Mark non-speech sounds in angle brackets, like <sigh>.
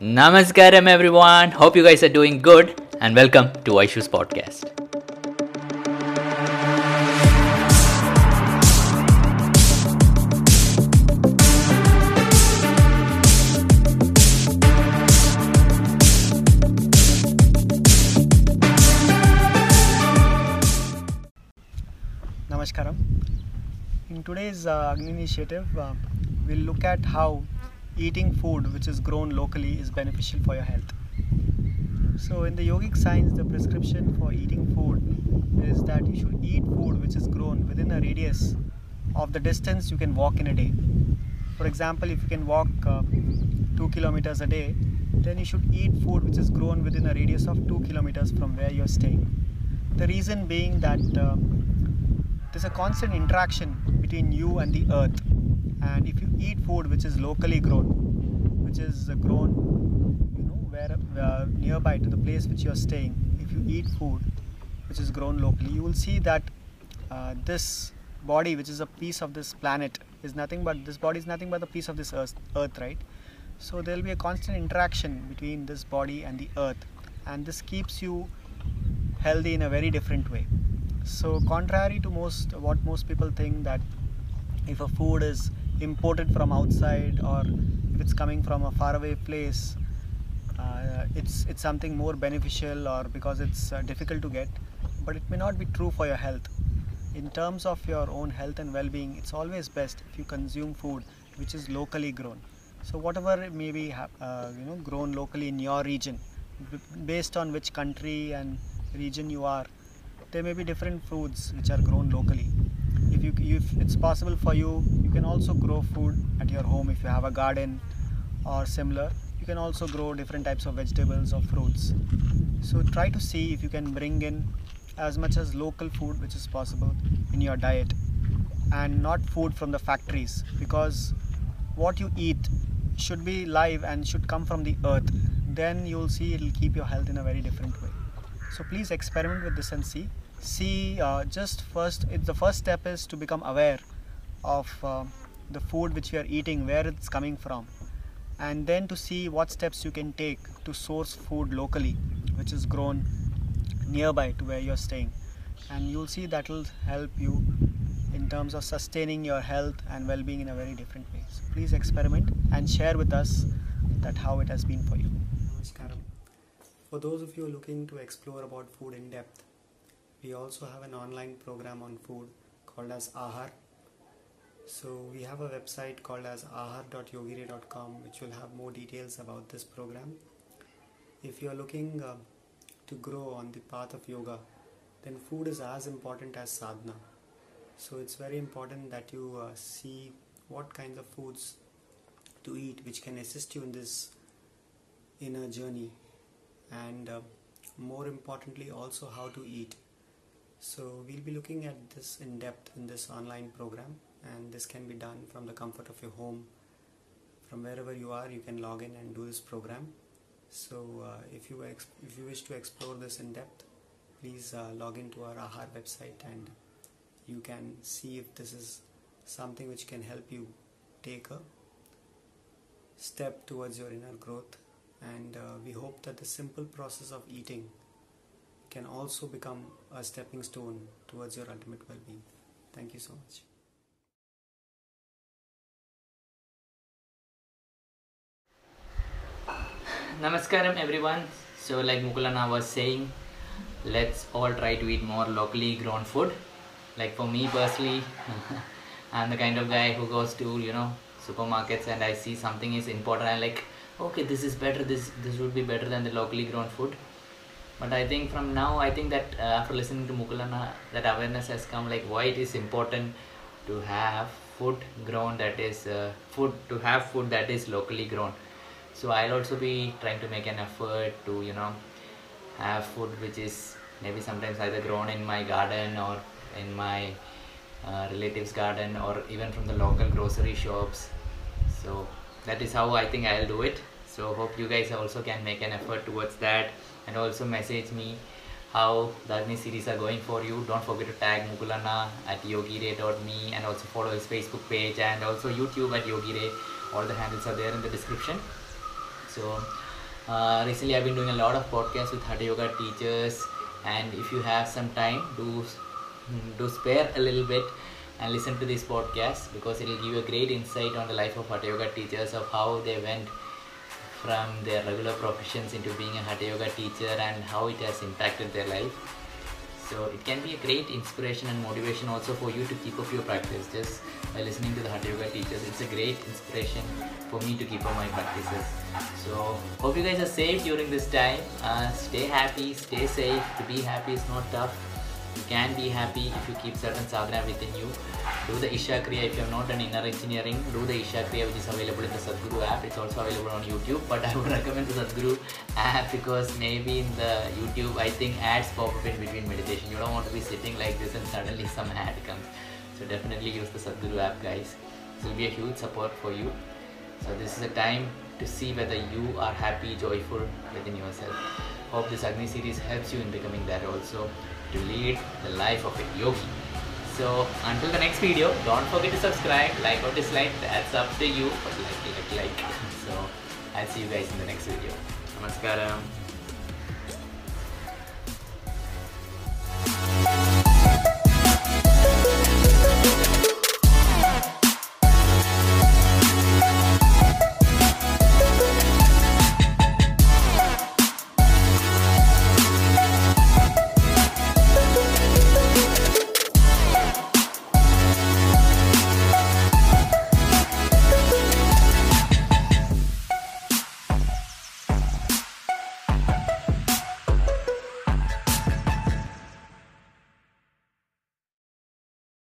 Namaskaram, everyone. Hope you guys are doing good, and welcome to Aishu's podcast. Namaskaram. In today's uh, Agni initiative, uh, we'll look at how eating food which is grown locally is beneficial for your health. So, in the yogic science, the prescription for eating food is that you should eat food which is grown within a radius of the distance you can walk in a day. For example, if you can walk uh, 2 kilometers a day, then you should eat food which is grown within a radius of 2 kilometers from where you're staying. The reason being that uh, there's a constant interaction between you and the earth and if you eat food which is locally grown which is grown you know where uh, nearby to the place which you are staying if you eat food which is grown locally you will see that uh, this body which is a piece of this planet is nothing but this body is nothing but a piece of this earth, earth right? So there will be a constant interaction between this body and the earth. And this keeps you healthy in a very different way. So contrary to most what most people think that if a food is imported from outside or if it's coming from a faraway place uh, it's it's something more beneficial or because it's uh, difficult to get. But it may not be true for your health. In terms of your own health and well-being it's always best if you consume food which is locally grown. So whatever may be uh, you know grown locally in your region based on which country and region you are there may be different foods which are grown locally. If you if it's possible for you you can also grow food at your home if you have a garden or similar. You can also grow different types of vegetables or fruits. So try to see if you can bring in as much as local food which is possible in your diet and not food from the factories because what you eat should be live and should come from the earth. Then you'll see it'll keep your health in a very different way. So please experiment with this and see. See uh, just first the first step is to become aware of uh, the food which you are eating where it's coming from. And then to see what steps you can take to source food locally which is grown nearby to where you're staying. And you'll see that will help you in terms of sustaining your health and well-being in a very different way. So please experiment and share with us that how it has been for you. Namaskaram. For those of you looking to explore about food in depth, we also have an online program on food called as Ahar. So we have a website called as ahar.yogire.com which will have more details about this program. If you are looking uh, to grow on the path of yoga, then food is as important as sadhana. So it's very important that you uh, see what kinds of foods to eat which can assist you in this inner journey and uh, more importantly also how to eat so we'll be looking at this in depth in this online program and this can be done from the comfort of your home. From wherever you are you can log in and do this program. So uh, if you if you wish to explore this in depth please uh, log into our ahar website and you can see if this is something which can help you take a step towards your inner growth. And uh, we hope that the simple process of eating can also become a stepping stone towards your ultimate well-being. Thank you so much Namaskaram, everyone. So, like Mukulana was saying, let's all try to eat more locally grown food. Like for me personally, <laughs> I'm the kind of guy who goes to you know supermarkets and I see something is important. I'm like, okay, this is better. This this would be better than the locally grown food. But I think from now, I think that uh, after listening to Mukulana, that awareness has come. Like why it is important to have food grown that is uh, food to have food that is locally grown so i'll also be trying to make an effort to you know have food which is maybe sometimes either grown in my garden or in my uh, relatives garden or even from the local grocery shops so that is how i think i'll do it so hope you guys also can make an effort towards that and also message me how the Agni series are going for you. Don't forget to tag Mukulana at yogire.me and also follow his Facebook page and also YouTube at yogire. All the handles are there in the description. So Uh, recently, I've been doing a lot of podcasts with Hatha Yoga teachers, and if you have some time, do do spare a little bit and listen to this podcast because it will give you a great insight on the life of Hatha Yoga teachers of how they went from their regular professions into being a Hatha Yoga teacher and how it has impacted their life. So it can be a great inspiration and motivation also for you to keep up your practice just by listening to the Hatha Yoga teachers. It's a great inspiration for me to keep up my practices. So hope you guys are safe during this time. Uh, stay happy, stay safe. To be happy is not tough. You can be happy if you keep certain sadhana within you. Do the Isha Kriya if you have not done inner engineering. Do the Isha Kriya which is available in the Sadhguru app. It's also available on YouTube. But I would <laughs> recommend the Sadhguru app because maybe in the YouTube I think ads pop up in between meditation. You don't want to be sitting like this and suddenly <laughs> some ad comes. So definitely use the Sadhguru app guys. This will be a huge support for you. So this is a time to see whether you are happy, joyful within yourself. Hope this Agni series helps you in becoming that also to lead the life of a yogi. So until the next video, don't forget to subscribe, like or dislike, that's up to you, but like, like, like. So I'll see you guys in the next video. Namaskaram.